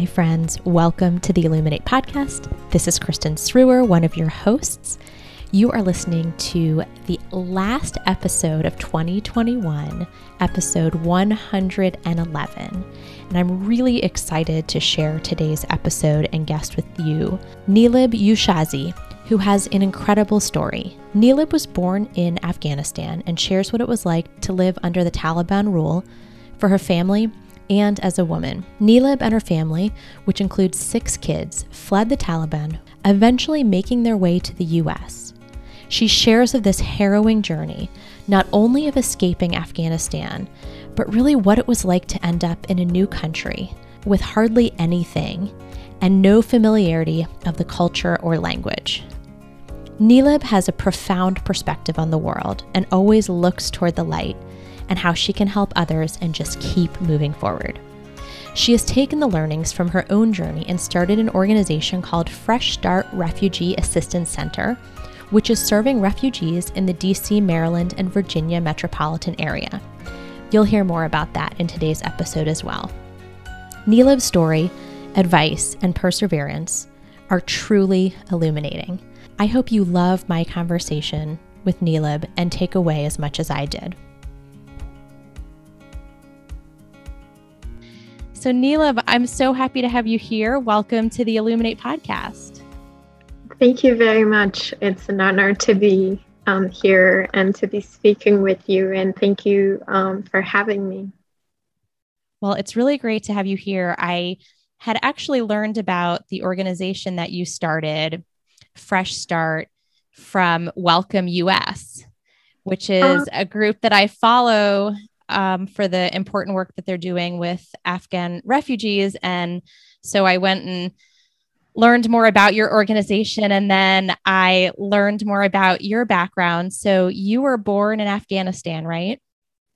Hi, friends. Welcome to the Illuminate podcast. This is Kristin Srour, one of your hosts. You are listening to the last episode of 2021, episode 111. And I'm really excited to share today's episode and guest with you, Neelab Youshazi, who has an incredible story. Neelab was born in Afghanistan and shares what it was like to live under the Taliban rule for her family and as a woman. Neelab and her family, which includes six kids, fled the Taliban, eventually making their way to the US. She shares of this harrowing journey, not only of escaping Afghanistan, but really what it was like to end up in a new country with hardly anything and no familiarity of the culture or language. Neelab has a profound perspective on the world and always looks toward the light and how she can help others and just keep moving forward. She has taken the learnings from her own journey and started an organization called Fresh Start Refugee Assistance Center, which is serving refugees in the DC, Maryland, and Virginia metropolitan area. You'll hear more about that in today's episode as well. Neelab's story, advice, and perseverance are truly illuminating. I hope you love my conversation with Neelab and take away as much as I did. So, Neelab, I'm so happy to have you here. Welcome to the Illuminate podcast. Thank you very much. It's an honor to be um, here and to be speaking with you. And thank you um, for having me. Well, it's really great to have you here. I had actually learned about the organization that you started, Fresh Start, from Welcome US, which is uh, a group that I follow um, for the important work that they're doing with Afghan refugees. And so I went and learned more about your organization and then I learned more about your background. So you were born in Afghanistan, right?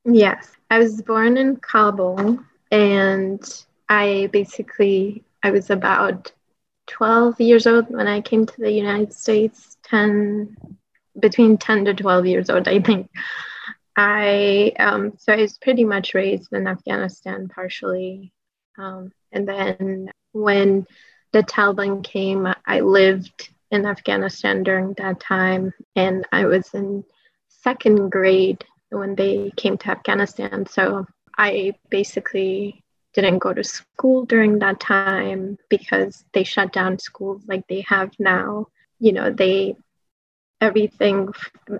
Yes. I was born in Kabul and I basically I was about 12 years old when I came to the United States, 10 between 10 to 12 years old, I think. I um, so I was pretty much raised in Afghanistan partially, um, and then when the Taliban came, I lived in Afghanistan during that time, and I was in second grade when they came to Afghanistan. So I basically didn't go to school during that time because they shut down schools like they have now. You know, they everything,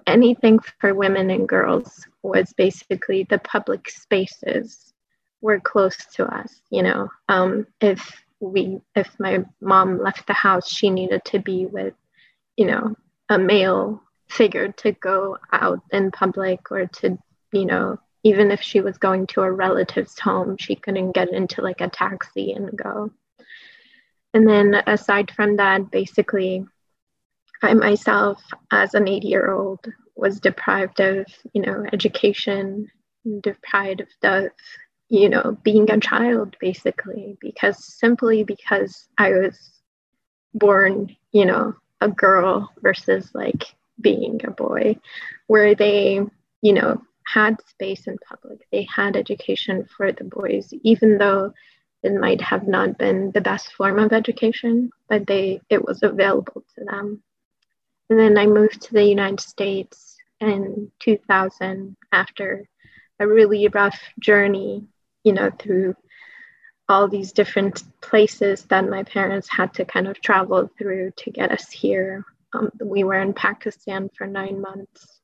anything for women and girls was basically the public spaces were close to us. You know, um, if we, if my mom left the house, she needed to be with, you know, a male figure to go out in public or to, you know, even if she was going to a relative's home, she couldn't get into like a taxi and go. And then aside from that, basically, I myself, as an 80 year old, was deprived of, you know, education, deprived of the, you know, being a child, basically, because simply because I was born, you know, a girl versus like being a boy, where they, you know, had space in public, they had education for the boys, even though it might have not been the best form of education, but they it was available to them. And then I moved to the United States in 2000 after a really rough journey, you know, through all these different places that my parents had to kind of travel through to get us here. Um, we were in Pakistan for nine months,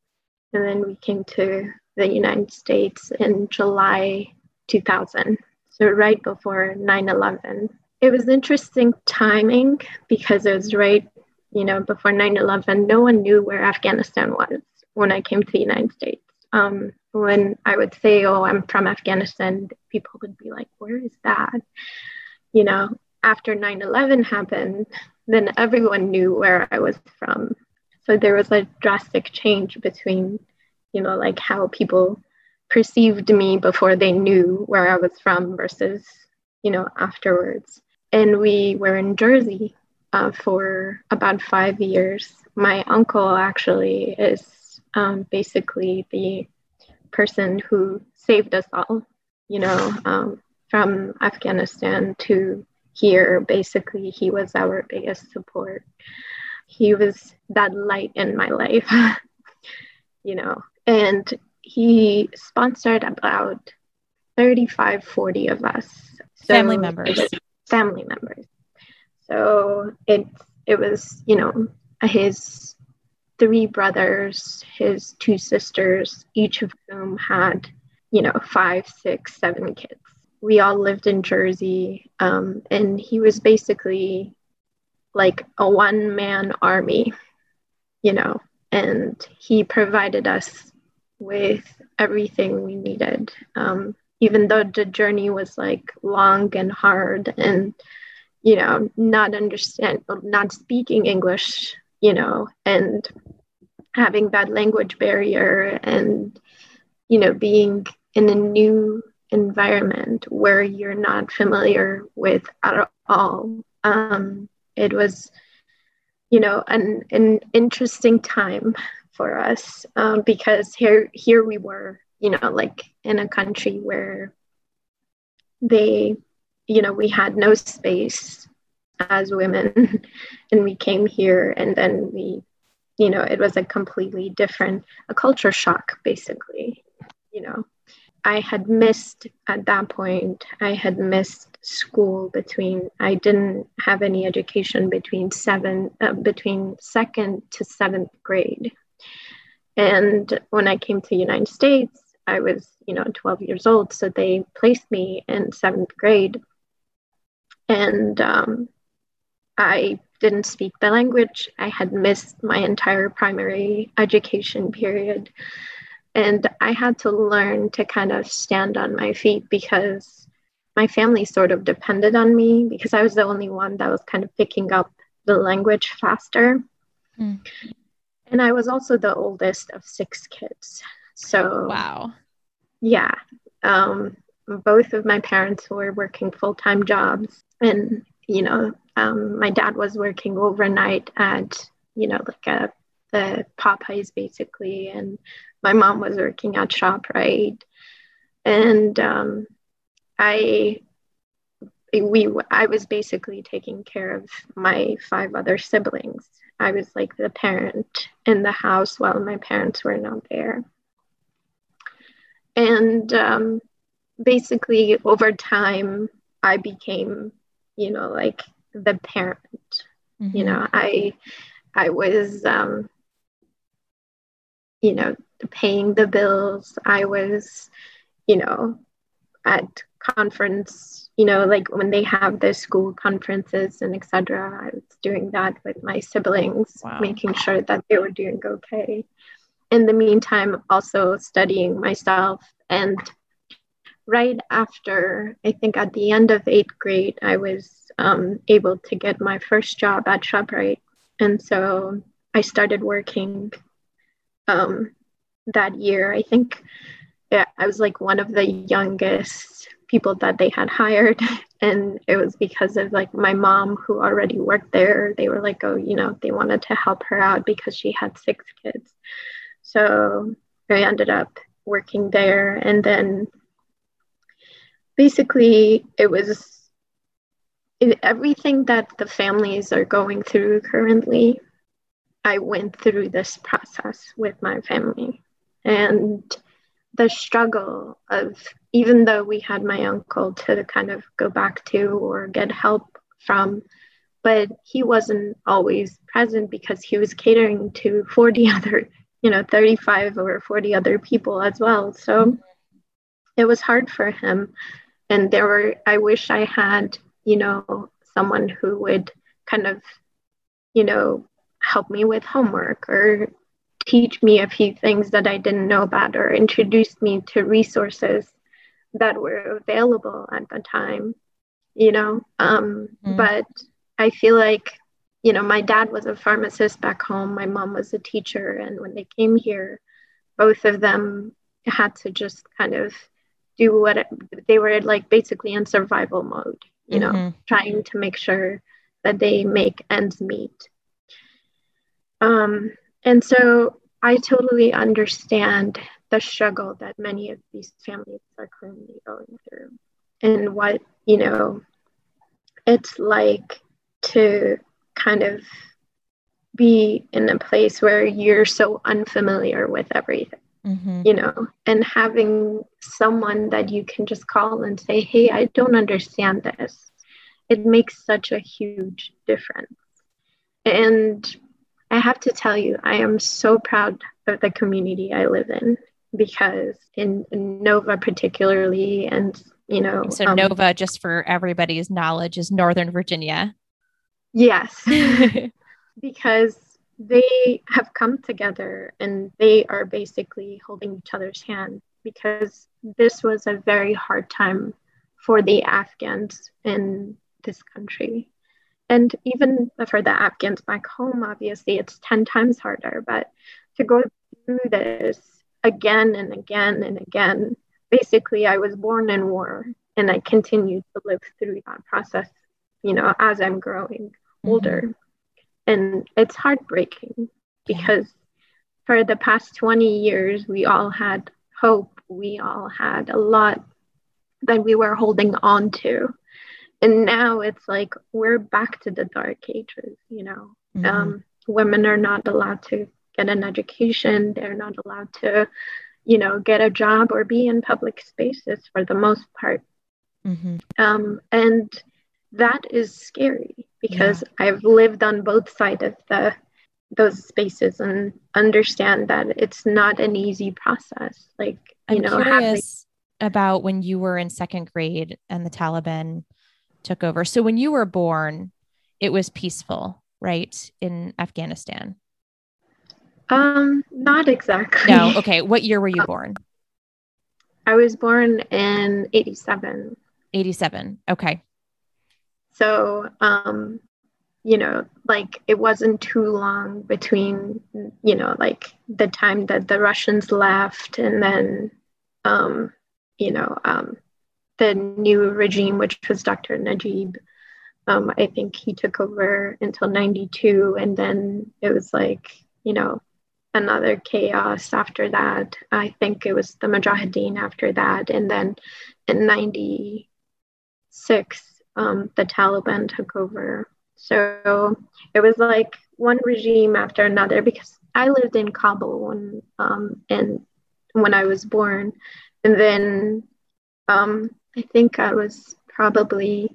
and then we came to the United States in July 2000, so right before 9 11. It was interesting timing because it was right you know, before 9 11, no one knew where Afghanistan was when I came to the United States. Um, when I would say, "Oh, I'm from Afghanistan," people would be like, "Where is that?" You know, after 9/11 happened, then everyone knew where I was from. So there was a drastic change between, you know, like how people perceived me before they knew where I was from versus, you know, afterwards. And we were in Jersey uh, for about five years. My uncle actually is um, basically the person who saved us all, you know, um, from Afghanistan to here. Basically, he was our biggest support. He was that light in my life, you know, and he sponsored about 35, 40 of us. So family members. Family members. So it it was, you know, his three brothers, his two sisters, each of whom had, you know, five, six, seven kids. We all lived in Jersey, um, and he was basically like a one man army, you know, and he provided us with everything we needed. Um, even though the journey was like long and hard and, you know, not understand, not speaking English you know, and having that language barrier and, you know, being in a new environment where you're not familiar with at all. Um, it was, you know, an, an interesting time for us um, because here here we were, you know, like in a country where they, you know, we had no space as women and we came here and then we you know it was a completely different a culture shock basically you know. I had missed at that point i had missed school between i didn't have any education between seven uh, between second to seventh grade. And when i came to united states i was you know 12 years old so they placed me in seventh grade and um, I didn't speak the language. I had missed my entire primary education period. And I had to learn to kind of stand on my feet because my family sort of depended on me because I was the only one that was kind of picking up the language faster. Mm. And I was also the oldest of six kids. So, wow. Yeah. Um, both of my parents were working full time jobs. And, you know, um, my dad was working overnight at you know like a the Popeyes basically, and my mom was working at ShopRite, and um, I we I was basically taking care of my five other siblings. I was like the parent in the house while my parents were not there. And um, basically, over time, I became, you know, like the parent mm-hmm. you know i i was um you know paying the bills i was you know at conference you know like when they have the school conferences and etc i was doing that with my siblings wow. making sure that they were doing okay in the meantime also studying myself and right after i think at the end of eighth grade i was um, able to get my first job at ShopRite. And so I started working um, that year. I think yeah, I was like one of the youngest people that they had hired. And it was because of like my mom who already worked there. They were like, oh, you know, they wanted to help her out because she had six kids. So I ended up working there. And then basically it was everything that the families are going through currently, I went through this process with my family. And the struggle of, even though we had my uncle to kind of go back to or get help from, but he wasn't always present because he was catering to 40 other, you know, 35 or 40 other people as well. So it was hard for him. And there were, I wish I had you know, someone who would kind of, you know, help me with homework or teach me a few things that I didn't know about or introduce me to resources that were available at the time, you know. Um, mm. But I feel like, you know, my dad was a pharmacist back home, my mom was a teacher. And when they came here, both of them had to just kind of do what it, they were like basically in survival mode, you mm-hmm. know, trying to make sure that they make ends meet. Um, and so I totally understand the struggle that many of these families are currently going through and what, you know, it's like to kind of be in a place where you're so unfamiliar with everything. Mm-hmm. You know, and having someone that you can just call and say, Hey, I don't understand this. It makes such a huge difference. And I have to tell you, I am so proud of the community I live in because in, Nova, particularly, and you know, so um, Nova, just for everybody's knowledge, is Northern Virginia. Yes, because they have come together and they are basically holding each other's hand because this was a very hard time for the Afghans in this country and even for the Afghans back home, obviously it's 10 times harder. But to go through this again and again and again, basically, I was born in war and I continued to live through that process, you know, as I'm growing older. Mm-hmm. And it's heartbreaking because for the past 20 years, we all had hope, we all had a lot that we were holding on to. And now it's like we're back to the dark ages you know? Mm-hmm. um, women are not allowed to get an education. They're not allowed to you know get a job or be in public spaces for the most part. Mm-hmm. um, and that is scary because yeah. i've lived on both sides of the those spaces and understand that it's not an easy process like you I'm know curious having... about when you were in second grade and the taliban took over. So when you were born, it was peaceful, right, in Afghanistan? Um, not exactly. No. Okay. What year were you born? I was born in 87. 87. Okay. So, um, you know, like it wasn't too long between, you know, like the time that the Russians left and then, um, you know, um, the new regime, which was Dr. Najib. Um, I think he took over until 92, and then it was like, you know, another chaos after that. I think it was the Mujahideen after that. And then in 96, um, the Taliban took over. So it was like one regime after another because I lived in Kabul when, um, and when I was born. And then um, I think I was probably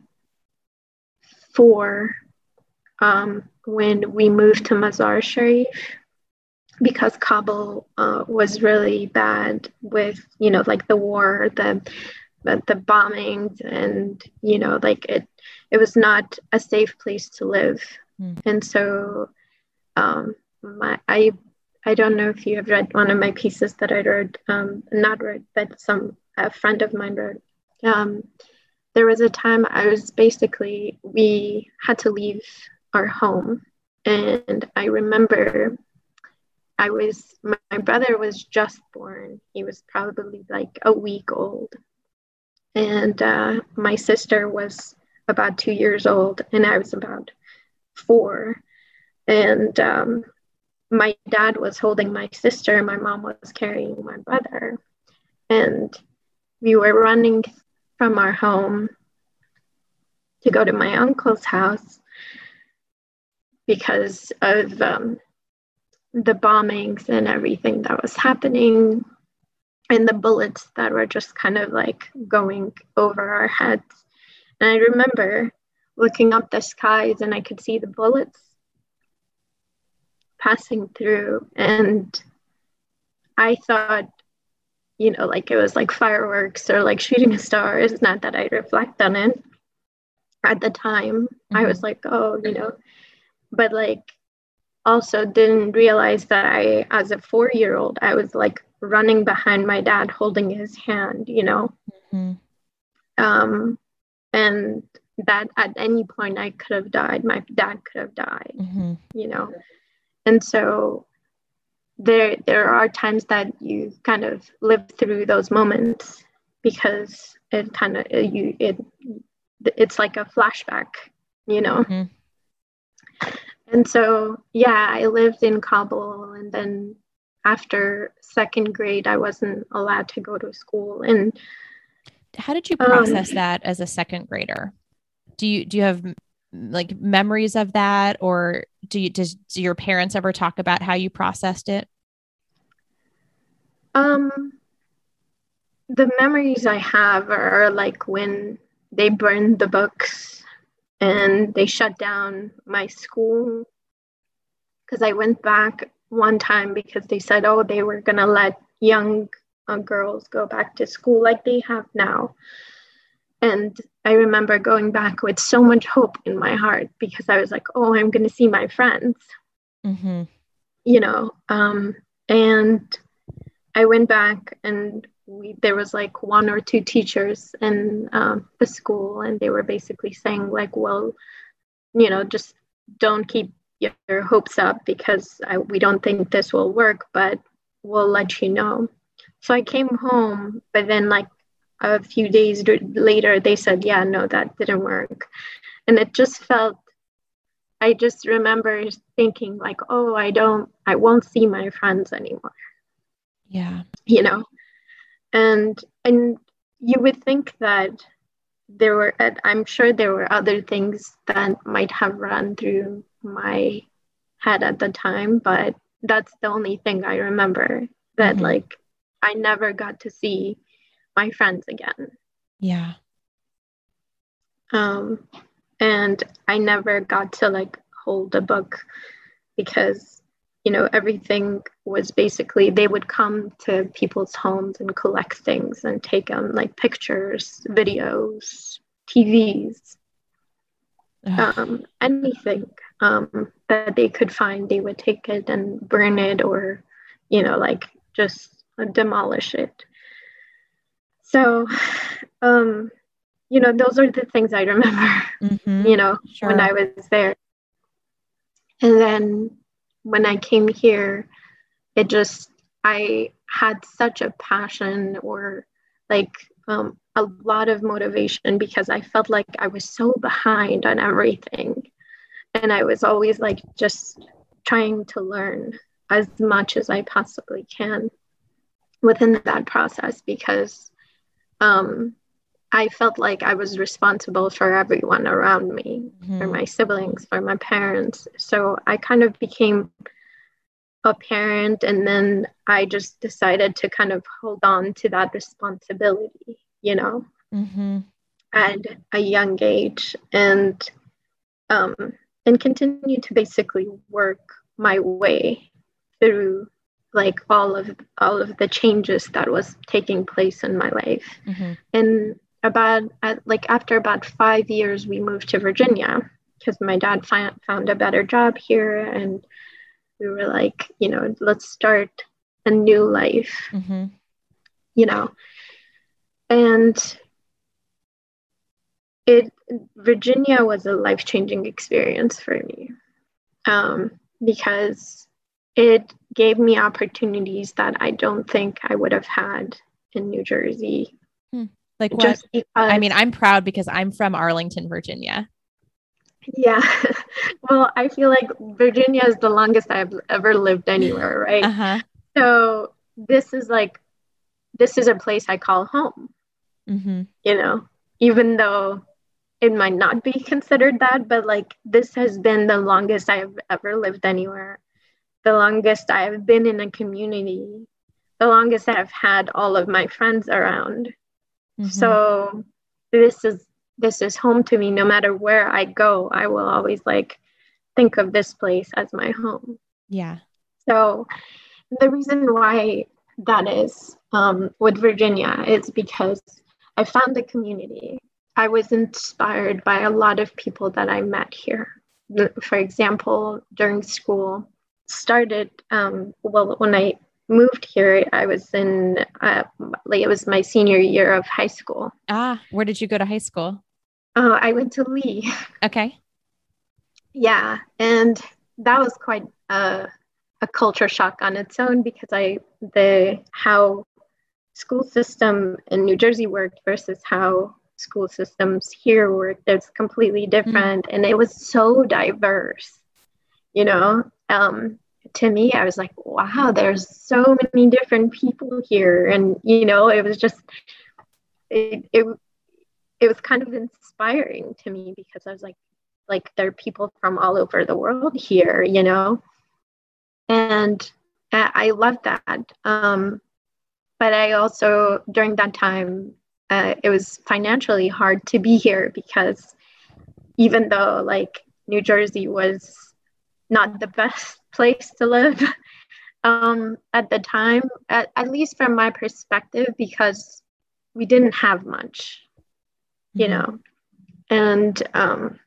four um, when we moved to Mazar Sharif because Kabul uh, was really bad with, you know, like the war, the, the the bombings, and you know, like it it was not a safe place to live, mm. and so um, my I I don't know if you have read one of my pieces that I wrote, um, not read, but some a friend of mine wrote um, there was a time I was basically, we had to leave our home. And I remember I was, my brother was just born. He was probably like a week old. And uh, my sister was about two years old, and I was about four. And um, my dad was holding my sister, my mom was carrying my brother. And we were running from our home to go to my uncle's house because of um, the bombings and everything that was happening and the bullets that were just kind of like going over our heads. And I remember looking up the skies and I could see the bullets passing through. And I thought you know, like it was like fireworks or like shooting a star. It's not that I reflect on it at the time. Mm-hmm. I was like, oh, you know, but like also didn't realize that I, as a four year old, I was like running behind my dad holding his hand, you know? Mm-hmm. Um, and that at any point I could have died. My dad could have died, mm-hmm. you know? And so there there are times that you kind of live through those moments because it kind of you it it's like a flashback you know mm-hmm. and so yeah i lived in kabul and then after second grade i wasn't allowed to go to school. And how did you process um, that as a second grader? Do you do you have like memories of that? Or do you does do your parents ever talk about how you processed it? Um the memories i have are like when they burned the books and they shut down my school. Because i went back one time because they said oh they were going to let young uh, girls go back to school like they have now and I remember going back with so much hope in my heart because I was like, oh, I'm going to see my friends. Mm-hmm. You know, um, and I went back and we, there was like one or two teachers in um, the school, and they were basically saying, like, well, you know, just don't keep your hopes up because I, we don't think this will work, but we'll let you know. So I came home, but then, like, a few days later they said yeah no that didn't work. And it just felt i just remember thinking like oh i don't i won't see my friends anymore. Yeah. You know? And and you would think that there were i'm sure there were other things that might have run through my head at the time but that's the only thing i remember that mm-hmm. like i never got to see my friends again. Yeah. Um, and I never got to like hold a book because, you know, everything was basically they would come to people's homes and collect things and take them like pictures, videos, TVs, um, anything um, that they could find, they would take it and burn it or, you know, like just demolish it so um you know those are the things i remember mm-hmm. you know sure. when i was there and then when i came here it just i had such a passion or like um, a lot of motivation because i felt like i was so behind on everything. And i was always like just trying to learn as much as i possibly can within that process because um, I felt like I was responsible for everyone around me, mm-hmm. for my siblings, for my parents. So I kind of became a parent, and then I just decided to kind of hold on to that responsibility, you know, mm-hmm. at a young age, and um, and continue to basically work my way through like all of all of the changes that was taking place in my life mm-hmm. and about at, like after about five years we moved to virginia because my dad fi- found a better job here and we were like you know let's start a new life mm-hmm. you know and it virginia was a life-changing experience for me um, because it gave me opportunities that I don't think I would have had in New Jersey. Hmm. Like what? Just because, I mean, I'm proud because I'm from Arlington, Virginia. Yeah. well, I feel like Virginia is the longest I've ever lived anywhere, right? Uh-huh. So this is like, this is a place I call home. Mm-hmm. You know, even though it might not be considered that, but like this has been the longest I've ever lived anywhere the longest I've been in a community, the longest I've had all of my friends around. Mm-hmm. So this is this is home to me no matter where I go. I will always like think of this place as my home. Yeah. So the reason why that is um, with Virginia is because I found the community. I was inspired by a lot of people that I met here. For example, during school, started um, well when I moved here. I was in uh, like it was my senior year of high school. Ah, where did you go to high school? Oh, I went to Lee. Okay. Yeah, and that was quite a, a culture shock on its own because I the how school system in New Jersey worked versus how school systems here work. It's completely different, mm-hmm. and it was so diverse. You know, um, to me, I was like, wow, there's so many different people here, and you know, it was just it it, it was kind of inspiring to me because I was like, like there are people from all over the world here, you know, and I love that. Um, but I also during that time uh, it was financially hard to be here because even though like New Jersey was not the best place to live um, at the time, at, at, least from my perspective, because we didn't have much, you mm-hmm. know. And um,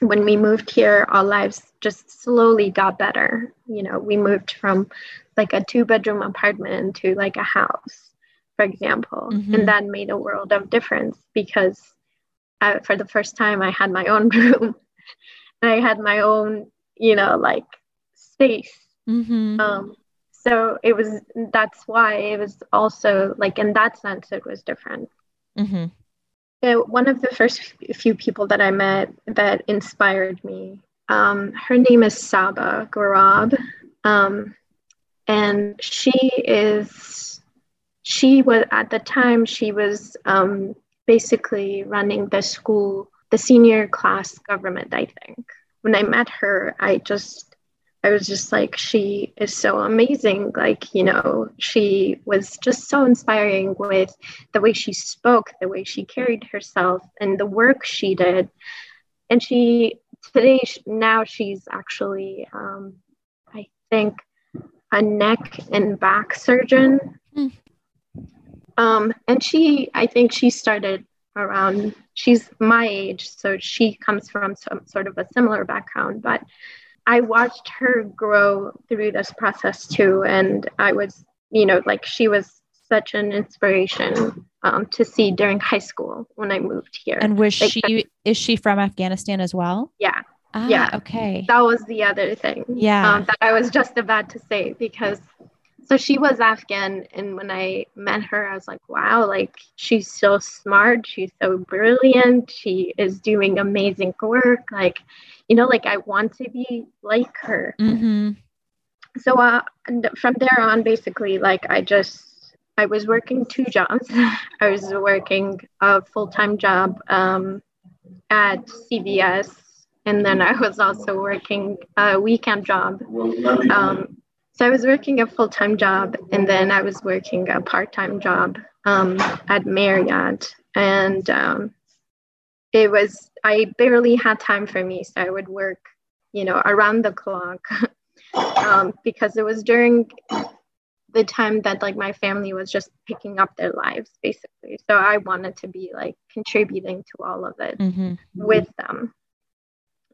when we moved here, our lives just slowly got better. You know, we moved from like a two bedroom apartment to like a house, for example. Mm-hmm. And that made a world of difference because I, for the first time, I had my own room. I had my own, you know, like space. Mm-hmm. Um, so it was, that's why it was also like in that sense, it was different. Mm-hmm. one of the first few people that I met that inspired me, um, her name is Saba Gorab. Um, and she is she was at the time she was um, basically running the school the senior class government i think when i met her i just i was just like she is so amazing like you know she was just so inspiring with the way she spoke the way she carried herself and the work she did and she today now she's actually um, i think a neck and back surgeon. Mm. Um, and she, I think she started around, she's my age, so she comes from some sort of a similar background. But I watched her grow through this process too. And I was, you know, like she was such an inspiration um, to see during high school when I moved here. And was like, she, is she from Afghanistan as well? Yeah. Ah, yeah. Okay. That was the other thing. Yeah. Um, that I was just about to say because so she was Afghan. And when I met her, I was like, wow, like she's so smart. She's so brilliant. She is doing amazing work. Like, you know, like I want to be like her. Mm-hmm. So uh, from there on, basically, like I just, I was working two jobs. I was working a full time job um, at CVS and then I was also working a weekend job. Um, so I was working a full time job, and then I was working a part time job um, at Marriott, and um, it was I barely had time for me, so I would work, you know, around the clock um, because it was during the time that like my family was just picking up their lives basically. So i wanted to be like contributing to all of it mm-hmm. with them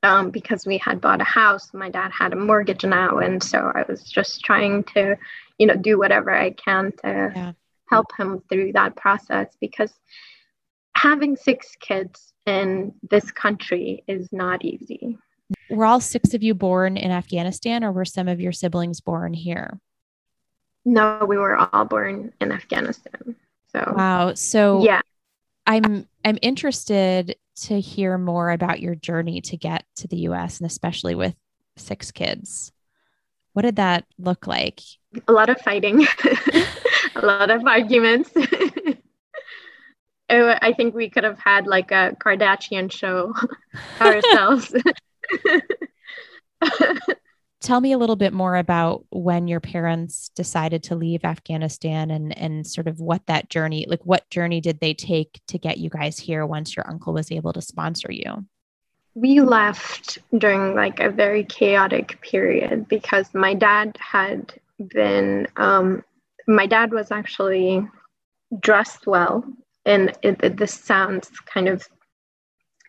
um, because we had bought a house. My dad had a mortgage now, and so I was just trying to, you know, do whatever I can to yeah. help him through that process because having six kids in this country is not easy. Were all six of you born in Afghanistan, or were some of your siblings born here? No, we were all born in Afghanistan. So wow. So yeah, I'm I'm interested to hear more about your journey to get to the US and especially with six kids. What did that look like? A lot of fighting, a lot of arguments. Oh, I think we could have had like a Kardashian show ourselves. Tell me a little bit more about when your parents decided to leave Afghanistan and and sort of what that journey, like what journey did they take to get you guys here once your uncle was able to sponsor you? We left during like a very chaotic period because my dad had been um, my dad was actually dressed well and it, it, this sounds kind of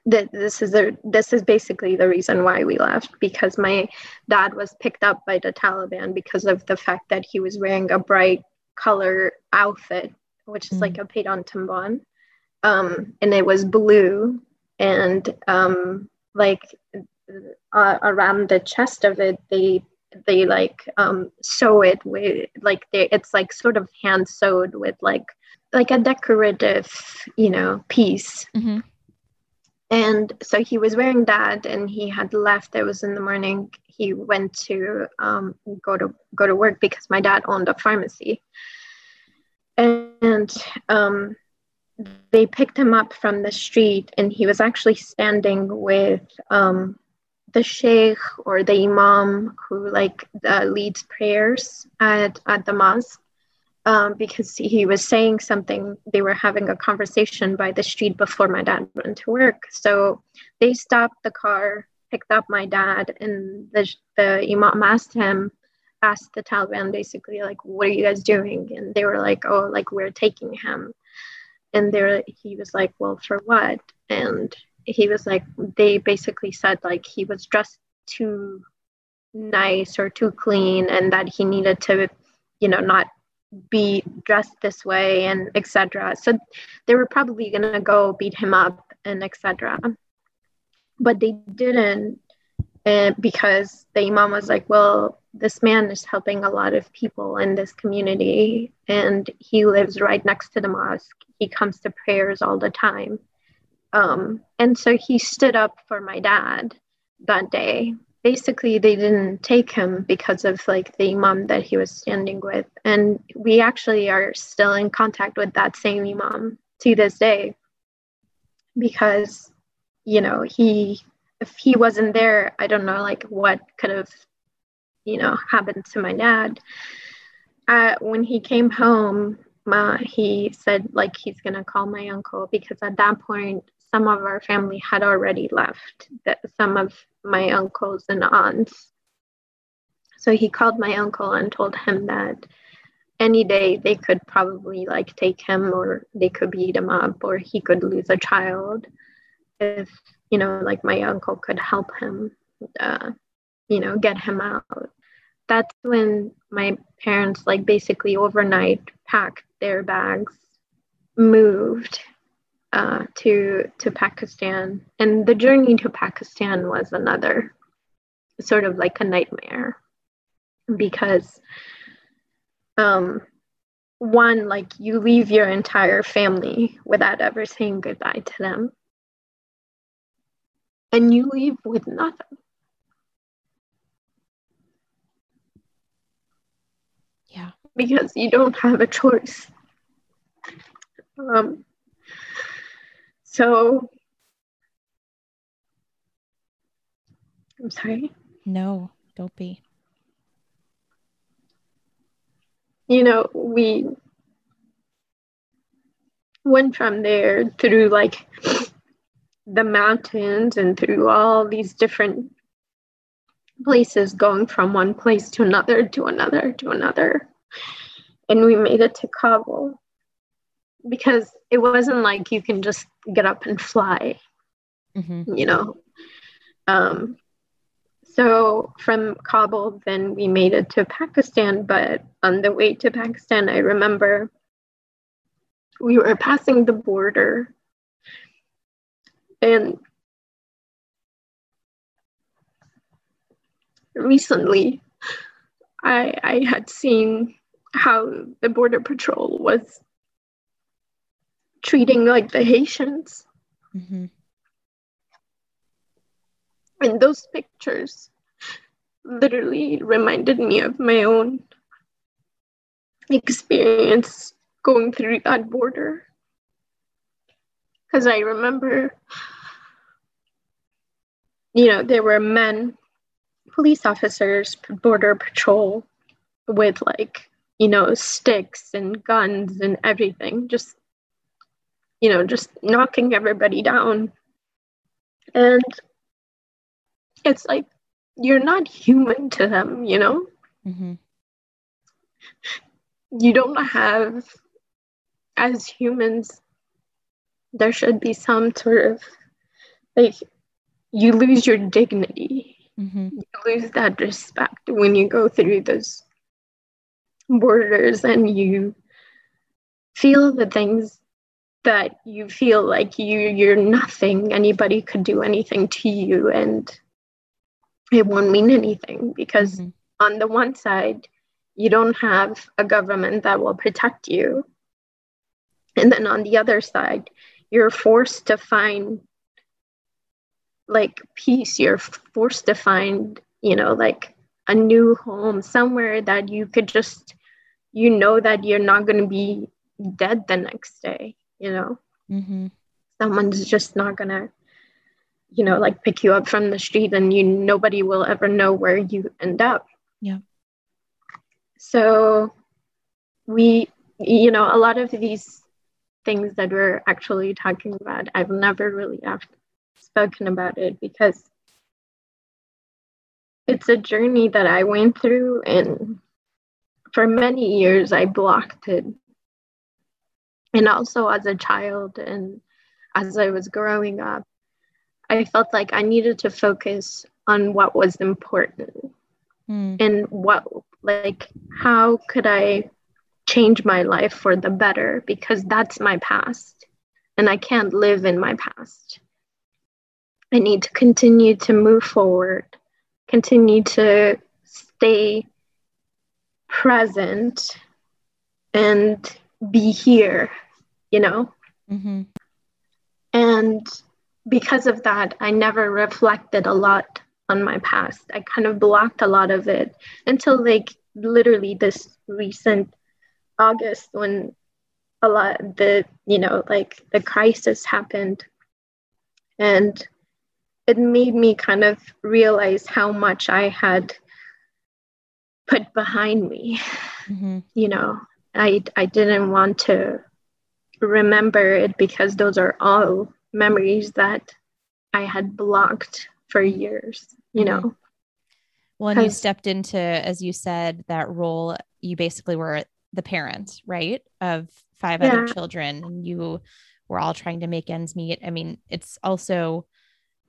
that this is the this is basically the reason why we left because my dad was picked up by the Taliban because of the fact that he was wearing a bright color outfit, which is mm-hmm. like a paytan tumbon, um, and it was blue and um, like uh, around the chest of it they they like um, sew it with like they, it's like sort of hand sewed with like like a decorative you know piece mm-hmm. And so he was wearing that and he had left. It was in the morning. He went to um, go to go to work because my dad owned a pharmacy. And um, they picked him up from the street and he was actually standing with um, the sheikh or the imam who like uh, leads prayers at, at the mosque um, because he was saying something they were having a conversation by the street before my dad went to work. So they stopped the car picked up my dad and the, the imam asked him asked the taliban basically like what are you guys doing? And they were like oh like we're taking him. And there he was like well for what? And he was like they basically said like he was dressed too nice or too clean and that he needed to you know not be dressed this way and etc so they were probably going to go beat him up and etc but they didn't and because the imam was like well this man is helping a lot of people in this community and he lives right next to the mosque. He comes to prayers all the time. Um, and so he stood up for my dad that day basically they didn't take him because of like the imam that he was standing with. And we actually are still in contact with that same imam to this day because you know he if he wasn't there i don't know like what could have you know happened to my dad. Uh, when he came home he said like he's gonna call my uncle because at that point some of our family had already left that some of my uncles and aunts. So he called my uncle and told him that any day they could probably like take him or they could beat him up or he could lose a child if you know like my uncle could help him uh, you know get him out. That's when my parents like basically overnight packed their bags moved uh, to to Pakistan, and the journey to Pakistan was another sort of like a nightmare because um, one like you leave your entire family without ever saying goodbye to them, and you leave with nothing. Yeah, because you don't have a choice. Um, so, I'm sorry. No, don't be. You know, we went from there through like the mountains and through all these different places, going from one place to another, to another, to another. And we made it to Kabul because it wasn't like you can just get up and fly, mm-hmm. you know. Um, so from Kabul, then we made it to Pakistan. But on the way to Pakistan, I remember we were passing the border and recently I, I had seen how the border patrol was treating like the Haitians. Mm-hmm. And those pictures literally reminded me of my own experience going through that border. Because I remember, you know, there were men, police officers, border patrol with like, you know, sticks and guns and everything, just you know, just knocking everybody down. And it's like you're not human to them, you know? Mm-hmm. You don't have, as humans, there should be some sort of like you lose your dignity Mm-hmm. you lose that respect when you go through those borders and you feel the things that you feel like you you're nothing anybody could do anything to you and it won't mean anything because Mhm. on the one side you don't have a government that will protect you. And then on the other side you're forced to find like peace. You're forced to find you know like a new home somewhere that you could just you know that you're not going to be dead the next day you know Mm-hmm. someone's just not to you know like pick you up from the street and you nobody will ever know where you end up Yeah. so we you know a lot of these things that we're actually talking about i've never really spoken about it because it's a journey that i went through and for many years i blocked it and also as a child and as i was growing up i felt like i needed to focus on what was important Mm. and what like how could i change my life for the better because that's my past and i can't live in my past i need to continue to move forward continue to stay present and be here you know Mm-hmm. and because of that, I never reflected a lot on my past. I kind of blocked a lot of it until like literally this recent August when a lot the you know like the crisis happened and it made me kind of realize how much I had put behind me Mm-hmm. you know i i didn't want to remember it because those are all memories that i had blocked for years you Mhm. know Well, and you stepped into, as you said, that role. You basically were the parent, right, of five other children, and you were all trying to make ends meet. I mean, it's also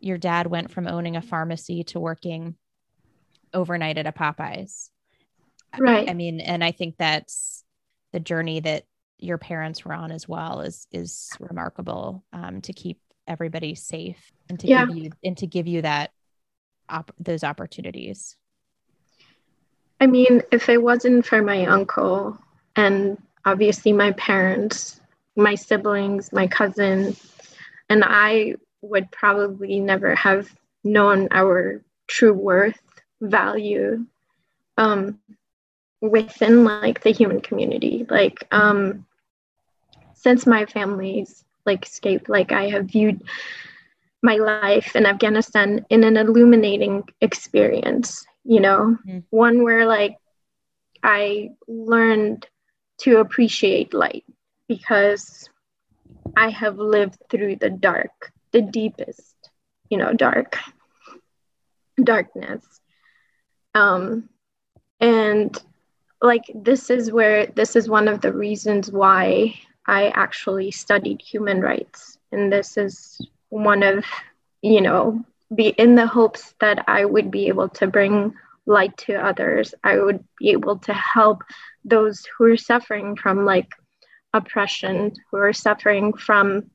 your dad went from owning a pharmacy to working overnight at a Popeyes. right I mean, and I think that's the journey that your parents were on as well is is remarkable um, to keep everybody safe and to Yeah. give you and to give you that op- those opportunities. i mean if it wasn't for my uncle and obviously my parents my siblings my cousin and i would probably never have known our true worth value um, within like the human community. Like um, since my family's like escape like i have viewed my life in afghanistan in an illuminating experience you know? Mhm. one where like i learned to appreciate light because i have lived through the dark the deepest you know dark darkness. Um and like this is where this is one of the reasons why i actually studied human rights. And this is one of you know be in the hopes that i would be able to bring light to others. I would be able to help those who are suffering from like oppression who are suffering from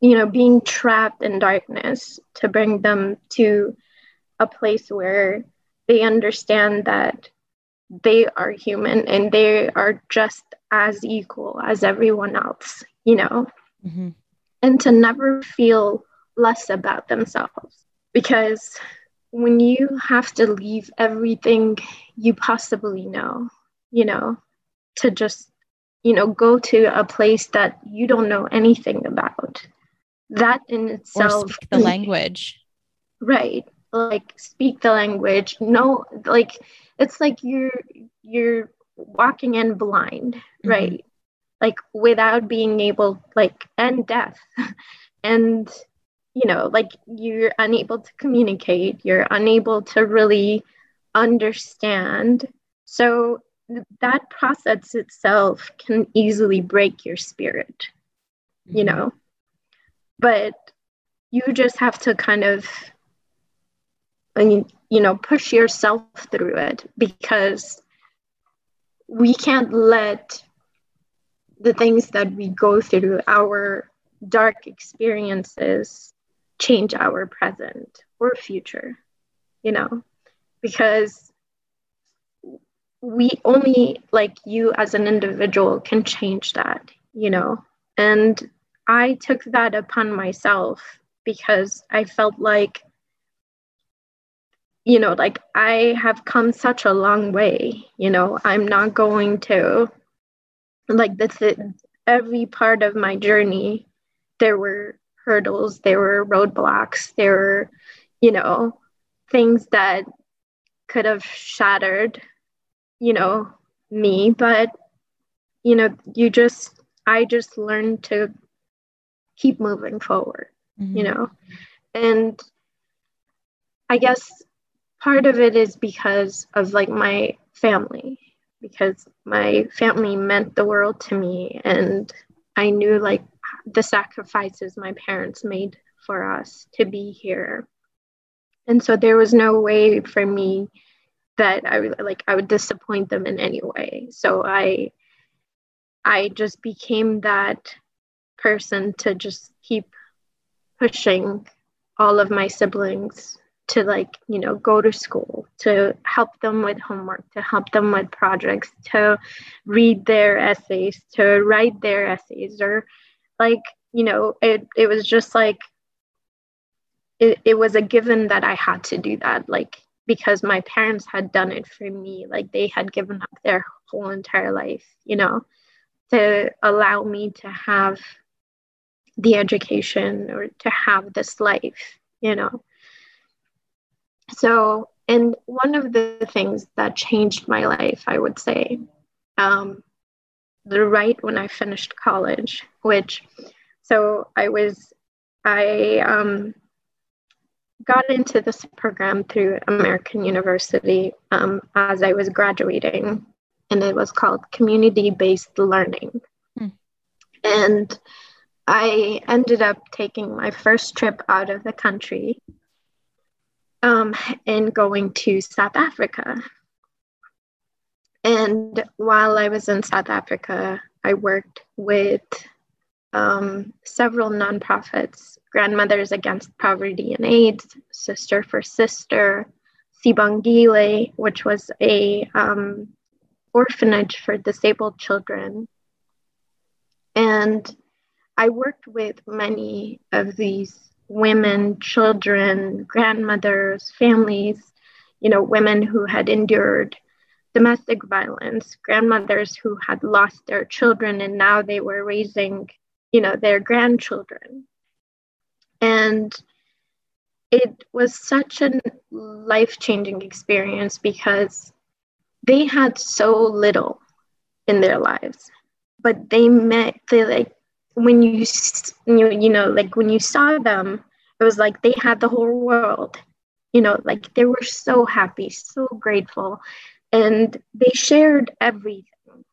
you know being trapped in darkness to bring them to a place where they understand that they are human and they are just as equal as everyone else, you know, Mm-hmm. and to never feel less about themselves. Because when you have to leave everything you possibly know, you know, to just, you know, go to a place that you don't know anything about, that in Or itself, speak the language. right like speak the language no like it's like you're you're walking in blind Mhm. right like without being able like and deaf and you know like you're unable to communicate you're unable to really understand so that process itself can easily break your spirit you Mhm. know but you just have to kind of I mean, you know, push yourself through it because we can't let the things that we go through, our dark experiences, change our present or future, you know, because we only, like you as an individual, can change that, you know. And I took that upon myself because I felt like you know, like I have come such a long way, you know, I'm not going to like this every part of my journey there were hurdles, there were roadblocks, there were, you know, things that could have shattered, you know, me, but you know, you just I just learned to keep moving forward, mm-hmm. you know. And I guess part of it is because of like my family because my family meant the world to me and i knew like the sacrifices my parents made for us to be here. And so there was no way for me that i like i would disappoint them in any way. So i i just became that person to just keep pushing all of my siblings to like you know go to school to help them with homework to help them with projects to read their essays to write their essays or like you know it, it was just like it, it was a given that i had to do that like because my parents had done it for me like they had given up their whole entire life you know to allow me to have the education or to have this life you know so, and one of the things that changed my life, I would say, um, the right when I finished college, which, so I was, I um, got into this program through American University um, as I was graduating, and it was called Community Based Learning. Hmm. And I ended up taking my first trip out of the country um, and going to South Africa. And while I was in South Africa, I worked with um, several nonprofits Grandmothers Against Poverty and AIDS, Sister for Sister, Sibongile, which was a um, orphanage for disabled children. And I worked with many of these women, children, grandmothers, families, you know, women who had endured domestic violence, grandmothers who had lost their children and now they were raising, you know, their grandchildren. And it was such a life changing experience because they had so little in their lives, but they met, they like when you you you know like when you saw them it was like they had the whole world. You know like they were so happy so grateful. And they shared everything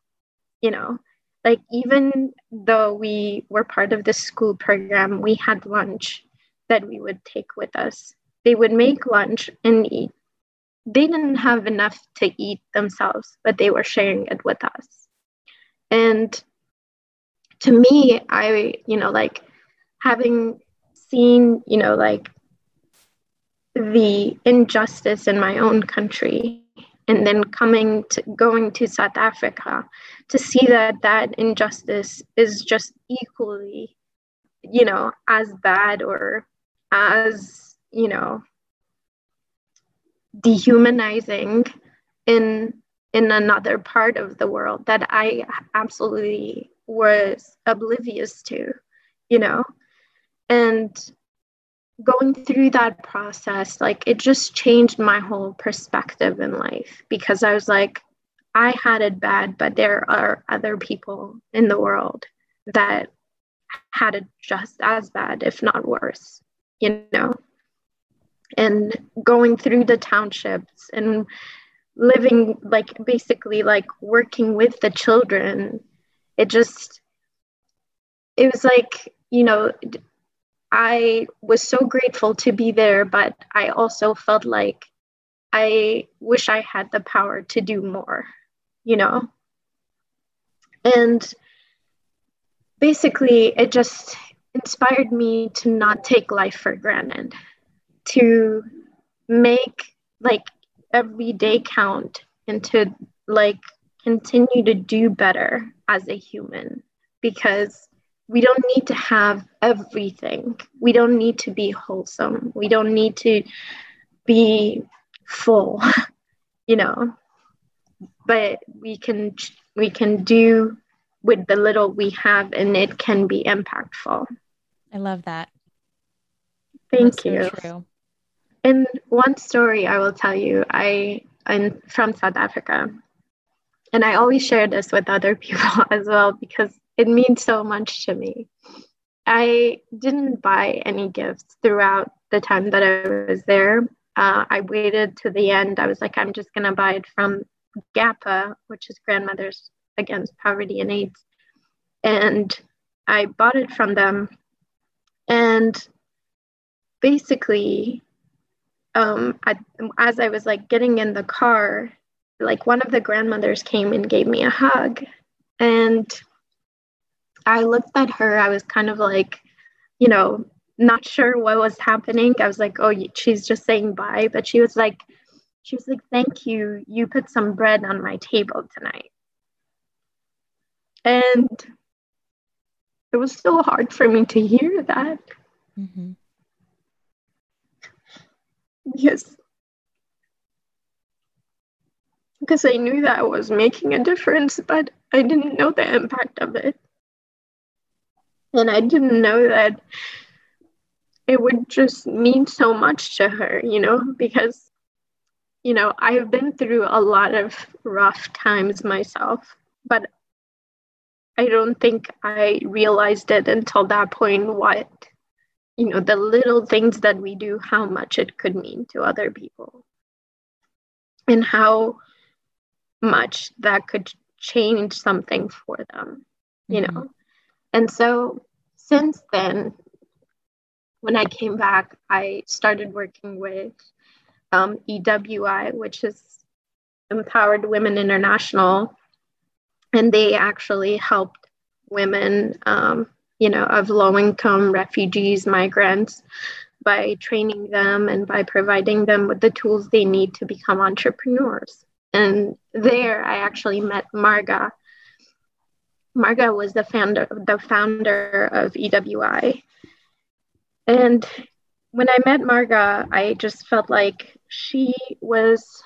you know. Like even though we were part of the school program we had lunch that we would take with us. They would make lunch and eat. They didn't have enough to eat themselves but they were sharing it with us. And to me, I, you know, like having seen, you know, like the injustice in my own country and then coming to going to South Africa to see that that injustice is just equally, you know, as bad or as, you know, dehumanizing in in another part of the world that I absolutely was oblivious to, you know? And going through that process, like it just changed my whole perspective in life because I was like, I had it bad, but there are other people in the world that had it just as bad, if not worse, you know? And going through the townships and living like basically like working with the children it just it was like you know I was so grateful to be there, but I also felt like I wish I had the power to do more, you know? And basically, it just inspired me to not take life for granted, to make like every day count and to like continue to do better as a human because we don't need to have everything. We don't need to be wholesome. We don't need to be full, you know. But we can we can do with the little we have and it can be impactful. I love that. Thank That's you. So true. And one story I will tell you, I I'm from South Africa. And I always share this with other people as well because it means so much to me. I didn't buy any gifts throughout the time that I was there. Uh, I waited to the end. I was like, I'm just going to buy it from GAPA, which is Grandmothers Against Poverty and AIDS. And I bought it from them. And basically, um, I, as I was like getting in the car, like one of the grandmothers came and gave me a hug. And I looked at her, I was kind of like, you know, not sure what was happening. I was like, oh, she's just saying bye. But she was like, she was like, thank you. You put some bread on my table tonight. And it was so hard for me to hear that. Mm-hmm. Because because I knew that I was making a difference, but I didn't know the impact of it. And I didn't know that it would just mean so much to her, you know, because, you know, I've been through a lot of rough times myself, but I don't think I realized it until that point what, you know, the little things that we do, how much it could mean to other people and how much that could change something for them, you mm-hmm. know. And so since then, when I came back, I started working with um, EWI, which is Empowered Women International, and they actually helped women, um, you know, of low income refugees, migrants, by training them and by providing them with the tools they need to become entrepreneurs. And there, I actually met Marga, Marga was the founder, the founder of EWI. And when I met Marga, I just felt like she was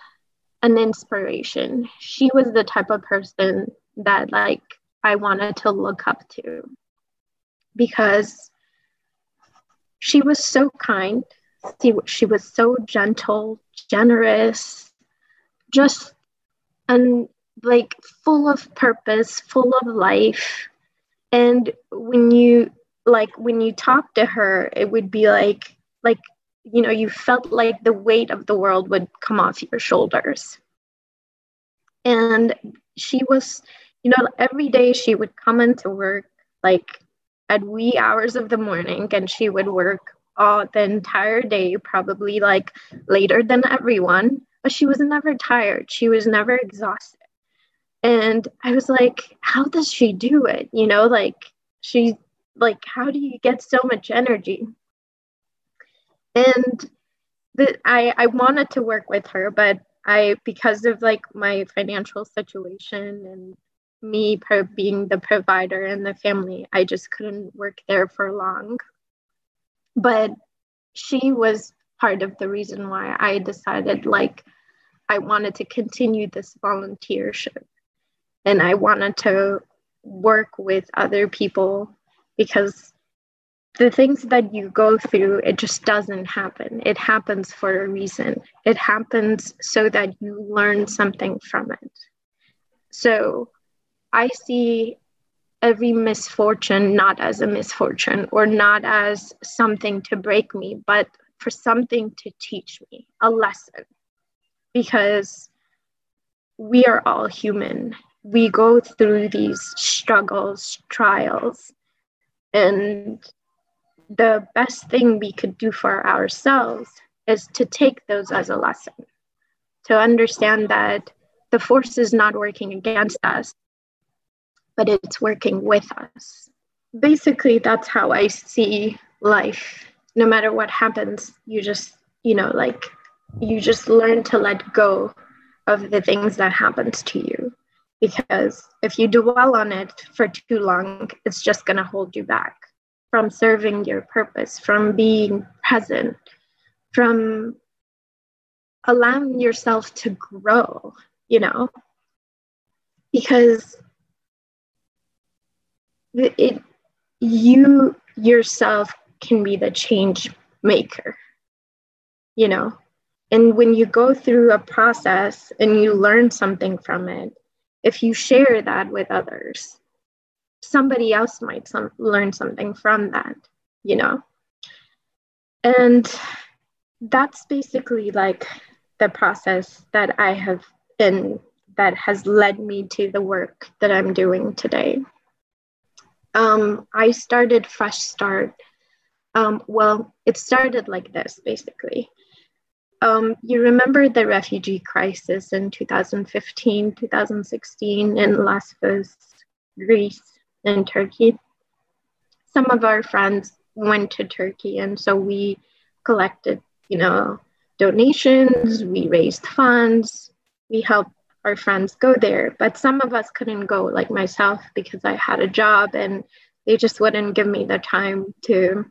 an inspiration. She was the type of person that like I wanted to look up to because she was so kind. She, she was so gentle, generous, just and like full of purpose, full of life. And when you like when you talk to her, it would be like like you know, you felt like the weight of the world would come off your shoulders. And she was, you know, every day she would come into work like at wee hours of the morning and she would work all the entire day, probably like later than everyone, but she was never tired. She was never exhausted. And I was like, how does she do it? You know, like she's like, how do you get so much energy? And the, I, I wanted to work with her, but I, because of like my financial situation and me pro- being the provider in the family, I just couldn't work there for long. But she was part of the reason why I decided like I wanted to continue this volunteership. And I wanted to work with other people because the things that you go through it just doesn't happen. It happens for a reason. It happens so that you learn something from it. So i see every misfortune not as a misfortune or not as something to break me but for something to teach me a lesson because we are all human we go through these struggles, trials, and the best thing we could do for ourselves is to take those as a lesson, to understand that the force is not working against us, but it's working with us. Basically, that's how I see life. No matter what happens, you just, you know, like you just learn to let go of the things that happens to you. Because if you dwell on it for too long it's just going to hold you back from serving your purpose from being present from allowing yourself to grow you know? Because it you yourself can be the change maker you know and when you go through a process and you learn something from it if you share that with others somebody else might some, learn something from that you know? And that's basically like the process that i have been that has led me to the work that i'm doing today. Um, i started fresh start um, well it started like this basically um, you remember the refugee crisis in 2015, 2016 in Lesbos, Greece, and Turkey. Some of our friends went to Turkey, and so we collected, you know, donations, we raised funds, we helped our friends go there. But some of us couldn't go, like myself, because I had a job and they just wouldn't give me the time to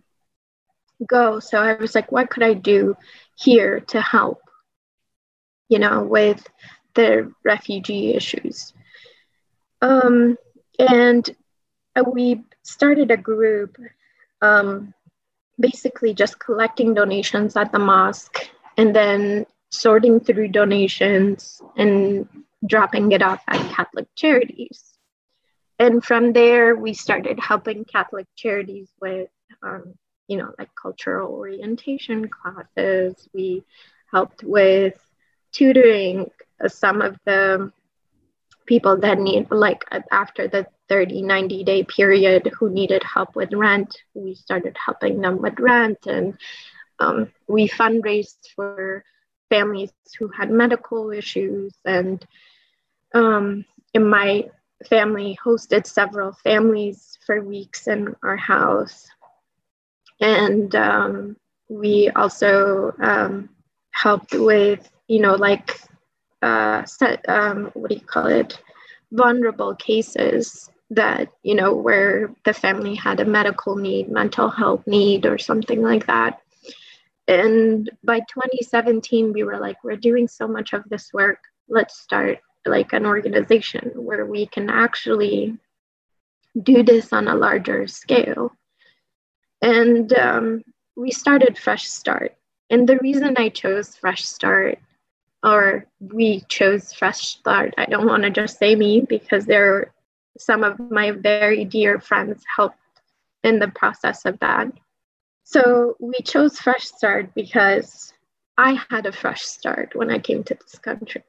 go. So I was like, what could I do here to help, you know, with the refugee issues? Um, and uh, we started a group um, basically just collecting donations at the mosque and then sorting through donations and dropping it off at Catholic charities. And from there, we started helping Catholic charities with um, you know, like cultural orientation classes. We helped with tutoring some of the people that need, like after the 30, 90 day period who needed help with rent. We started helping them with rent and um, we fundraised for families who had medical issues. And um, in my family hosted several families for weeks in our house and um, we also um, helped with you know like uh, set, um, what do you call it? Vulnerable cases that you know where the family had a medical need mental health need or something like that. And by 2017 we were like we're doing so much of this work. Let's start like an organization where we can actually do this on a larger scale and um, we started Fresh Start. And the reason I chose Fresh Start, or we chose Fresh Start, I don't want to just say me because there are some of my very dear friends helped in the process of that. So we chose Fresh Start because I had a fresh start when I came to this country.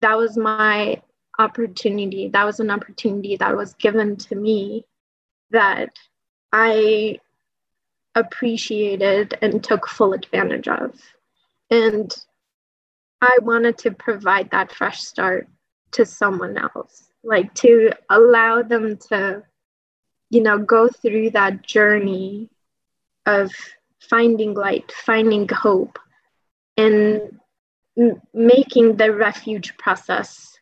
That was my opportunity. That was an opportunity that was given to me that I appreciated and took full advantage of. And I wanted to provide that fresh start to someone else, like to allow them to, you know, go through that journey of finding light, finding hope, and m- making the refuge process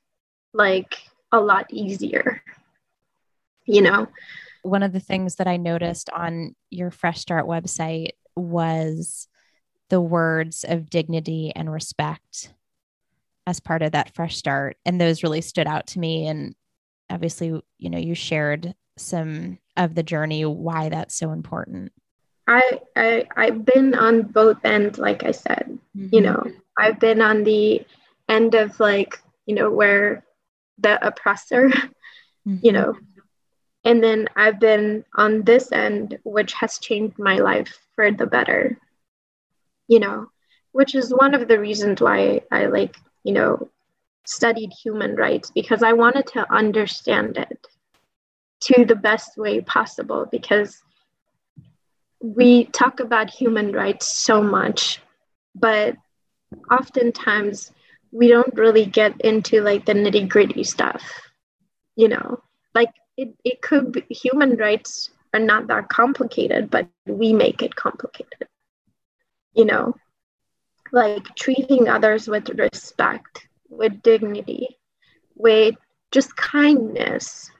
like a lot easier, you know one of the things that I noticed on your Fresh Start website was the words of dignity and respect as part of that fresh start and those really stood out to me and obviously you know you shared some of the journey why that's so important i, I i've been on both ends like i said mm-hmm. you know i've been on the end of like you know where the oppressor mm-hmm. you know and then I've been on this end, which has changed my life for the better, you know, which is one of the reasons why I like, you know, studied human rights because I wanted to understand it to the best way possible because we talk about human rights so much, but oftentimes we don't really get into like the nitty gritty stuff, you know, like it, it could be human rights are not that complicated, but we make it complicated, you know, like treating others with respect, with dignity, with just kindness.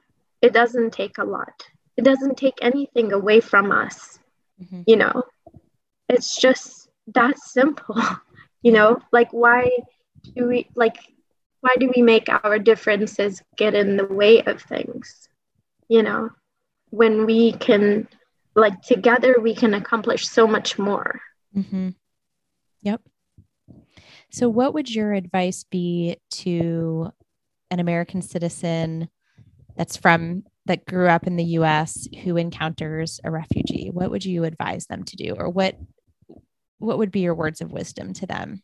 It doesn't take a lot. It doesn't take anything away from us mm-hmm. you know it's just that simple you know like why do we like why do we make our differences get in the way of things you know when we can like together we can accomplish so much more mm-hmm. yep so what would your advice be to an american citizen that's from that grew up in the US who encounters a refugee, what would you advise them to do or what what would be your words of wisdom to them?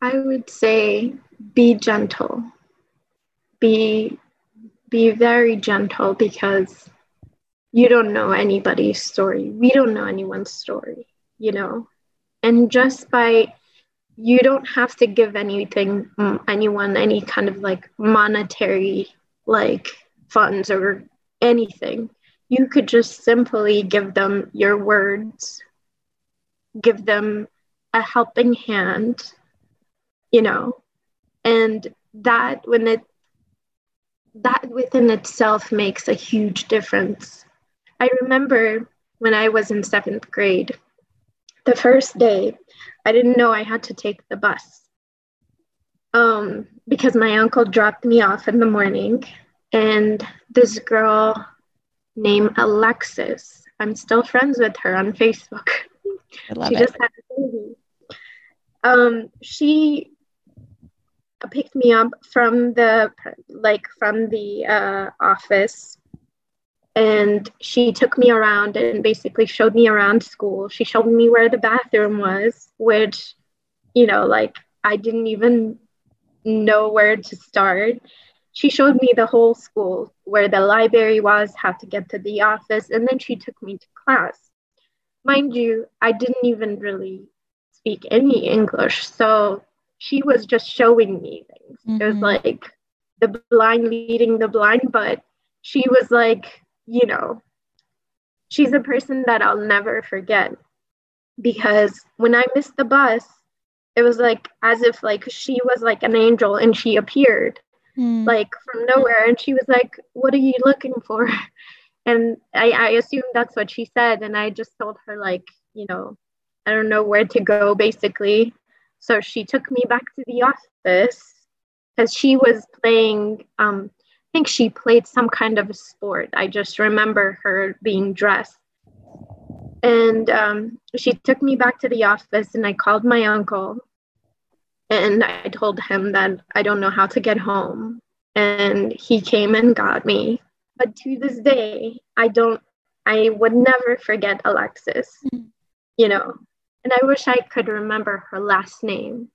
I would say be gentle. Be be very gentle because you don't know anybody's story. We don't know anyone's story, you know. And just by you don't have to give anything mm, anyone any kind of like monetary like funds or anything. You could just simply give them your words, give them a helping hand, you know, and that when it that within itself makes a huge difference. I remember when I was in seventh grade, the first day, I didn't know I had to take the bus um, because my uncle dropped me off in the morning and this girl named Alexis. I'm still friends with her on Facebook. I love she it. just had a baby. Um, she picked me up from the like from the uh, office. And she took me around and basically showed me around school. She showed me where the bathroom was which you know like i didn't even know where to start. She showed me the whole school where the library was, how to get to the office, and then she took me to class. Mind you, I didn't even really speak any English, so she was just showing me things. Mm-hmm. It was mm-hmm. like the blind leading the blind, but she was like, you know, she's a person that I'll never forget because when I missed the bus, it was like as if like she was like an angel and she appeared mm. like from nowhere. And she was like, What are you looking for? And I, I assumed that's what she said. And I just told her, like, you know, I don't know where to go, basically. So she took me back to the office because she was playing, um, I think she played some kind of a sport. I just remember her being dressed. And um, she took me back to the office and I called my uncle and I told him that I don't know how to get home. And he came and got me. But to this day, I don't, I would never forget Alexis, mm-hmm. you know. And I wish I could remember her last name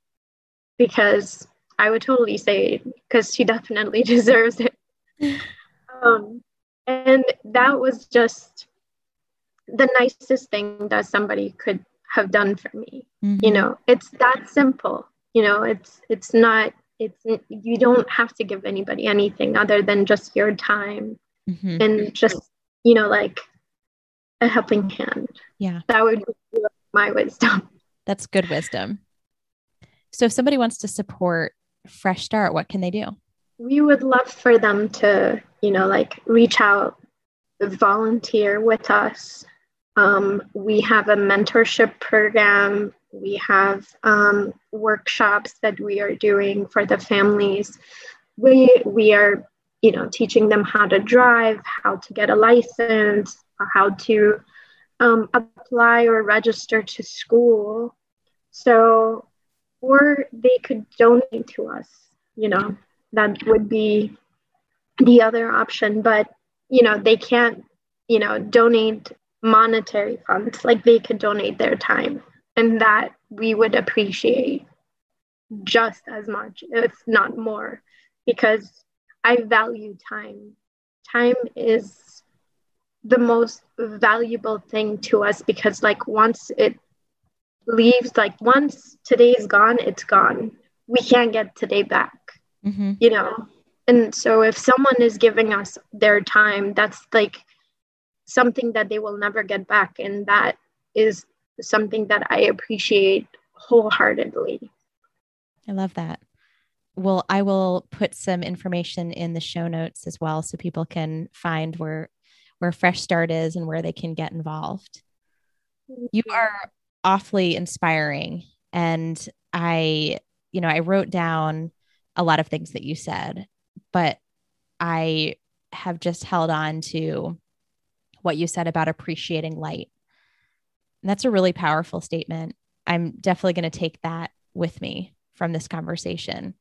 because I would totally say it because she definitely deserves it. Um, and that was just the nicest thing that somebody could have done for me. Mm-hmm. You know, it's that simple you know it's it's not it's you don't have to give anybody anything other than just your time mm-hmm. and just you know like a helping hand yeah that would be my wisdom. That's good wisdom. So if somebody wants to support fresh start what can they do? We would love for them to you know like reach out volunteer with us. Um, we have a mentorship program. We have um, workshops that we are doing for the families. We, we are, you know, teaching them how to drive, how to get a license, how to um, apply or register to school. So, or they could donate to us, you know, that would be the other option. But, you know, they can't, you know, donate monetary funds, like they could donate their time and that we would appreciate just as much, if not more, because I value time. Time is the most valuable thing to us because like once it leaves like once today is gone it's gone. We can't get today back mm-hmm. you know? And so if someone is giving us their time that's like something that they will never get back. And that is something that i appreciate wholeheartedly. I love that. Well i will put some information in the show notes as well so people can find where where fresh start is and where they can get involved mm-hmm. you are awfully inspiring and i you know i wrote down a lot of things that you said but I have just held on to what you said about appreciating light. And that's a really powerful statement. I'm definitely going to take that with me from this conversation.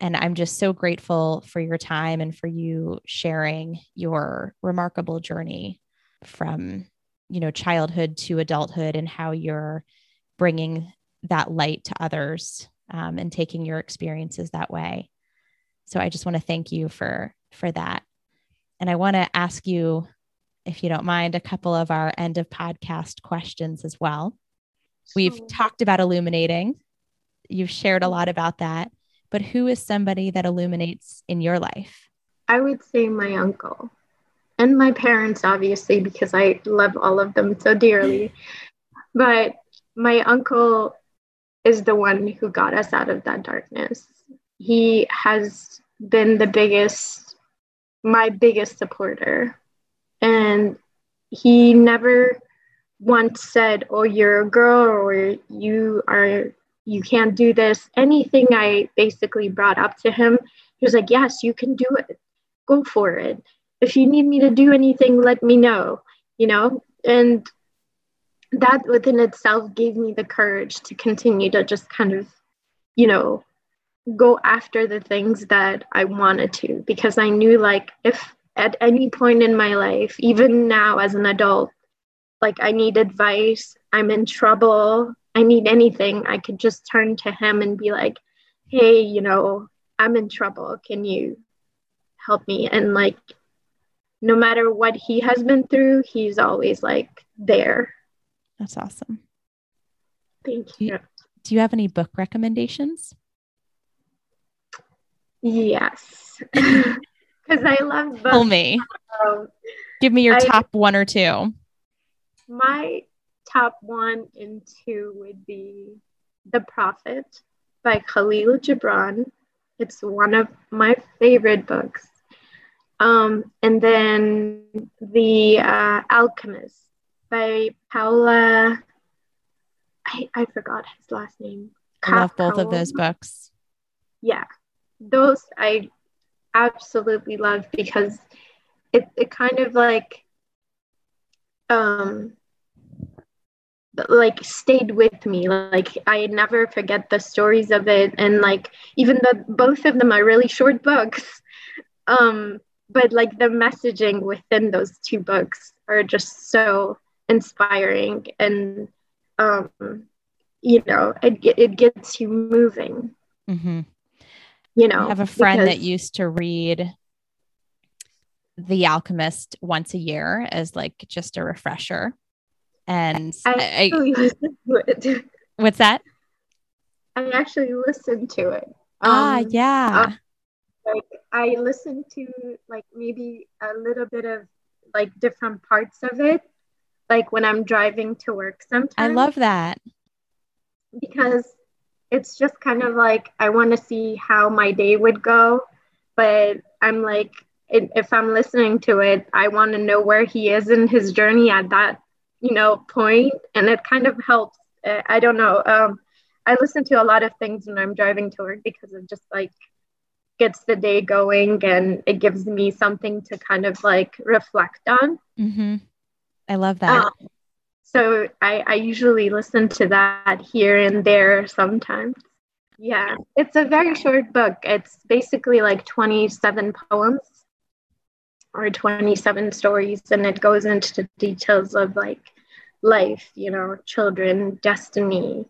And I'm just so grateful for your time and for you sharing your remarkable journey from, you know, childhood to adulthood and how you're bringing that light to others um, and taking your experiences that way. So I just want to thank you for for that. And I want to ask you if you don't mind a couple of our end of podcast questions as well. We've talked about illuminating. You've shared a lot about that, but who is somebody that illuminates in your life? I would say my uncle and my parents, obviously, because I love all of them so dearly. but my uncle is the one who got us out of that darkness he has been the biggest, my biggest supporter. And he never once said, Oh, you're a girl, or you are, you can't do this. Anything I basically brought up to him, he was like, Yes, you can do it. Go for it. If you need me to do anything, let me know, you know? And that within itself gave me the courage to continue to just kind of, you know, go after the things that I wanted to because I knew like if at any point in my life, even now as an adult, like I need advice, I'm in trouble, I need anything, I could just turn to him and be like, hey, you know, I'm in trouble. Can you help me? And like, no matter what he has been through, he's always like there. That's awesome. Thank you. Do you, do you have any book recommendations? Yes. Because I love books. Tell me. Um, Give me your I, top one or two. My top one and two would be The Prophet by Khalil Gibran. It's one of my favorite books. Um, and then The uh, Alchemist by Paulo. I, I forgot his last name. I love both of those books. Yeah, those I absolutely love because it, it kind of like um like stayed with me. Like i never forget the stories of it. And like even though both of them are really short books. Um but like the messaging within those two books are just so inspiring. And um you know it, it gets you moving. Mm-hmm. You know I have a friend because- that used to read the alchemist once a year as like just a refresher and I, I what's that? I actually listened to it. Ah um, yeah. uh, like i listened to like maybe a little bit of like different parts of it like when i'm driving to work sometimes. i love that. Because it's just kind of like I want to see how my day would go, but I'm like if I'm listening to it, I want to know where he is in his journey at that you know point, and it kind of helps. Uh, I don't know. Um, I listen to a lot of things when I'm driving to work because it just like gets the day going and it gives me something to kind of like reflect on. Mm-hmm. I love that. Um, so I, I usually listen to that here and there sometimes. Yeah, it's a very short book. It's basically like 27 poems or 27 stories, and it goes into the details of like life, you know, children, destiny,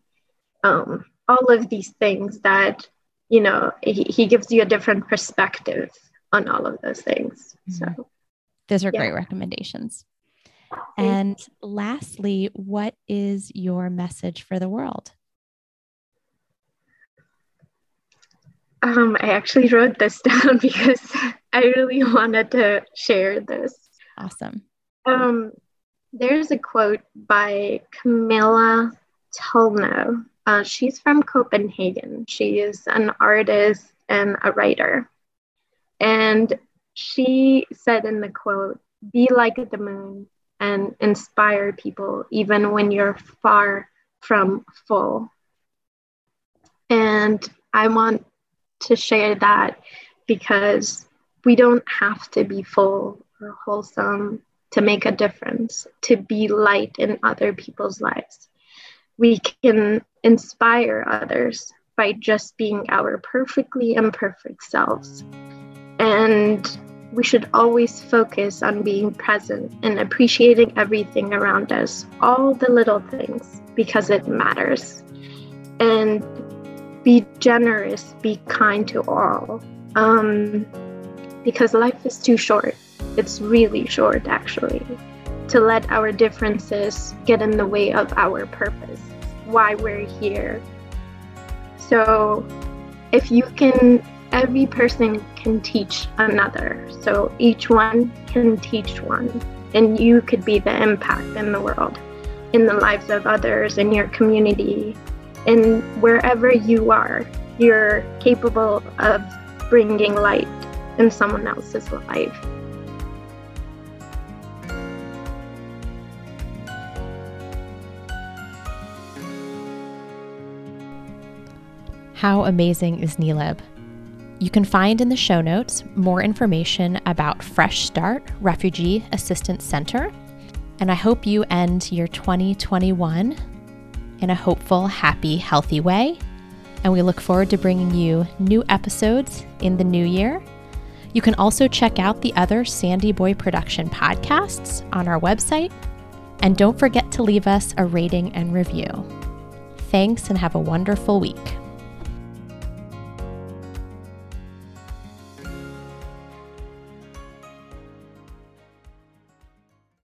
um, all of these things that, you know, he, he gives you a different perspective on all of those things. Mm-hmm. So those are Yeah. great recommendations. And lastly, what is your message for the world? Um, I actually wrote this down because I really wanted to share this. Awesome. Um, there's a quote by Camilla Tolno. Uh, she's from Copenhagen. She is an artist and a writer. And she said in the quote, Be like the moon and inspire people even when you're far from full. And I want to share that because we don't have to be full or wholesome to make a difference, to be light in other people's lives. We can inspire others by just being our perfectly imperfect selves. And we should always focus on being present and appreciating everything around us, all the little things, because it matters. And be generous, be kind to all. Um, because life is too short. It's really short, actually, to let our differences get in the way of our purpose, why we're here. So, if you can, every person can teach another. So, each one can teach one, and you could be the impact in the world, in the lives of others, in your community, and wherever you are, you're capable of bringing light in someone else's life. How amazing is Neelab? You can find in the show notes more information about Fresh Start Refugee Assistance Center. And I hope you end your 2021 in a hopeful, happy, healthy way. And we look forward to bringing you new episodes in the new year. You can also check out the other Sandy Boy Production podcasts on our website. And don't forget to leave us a rating and review. Thanks and have a wonderful week.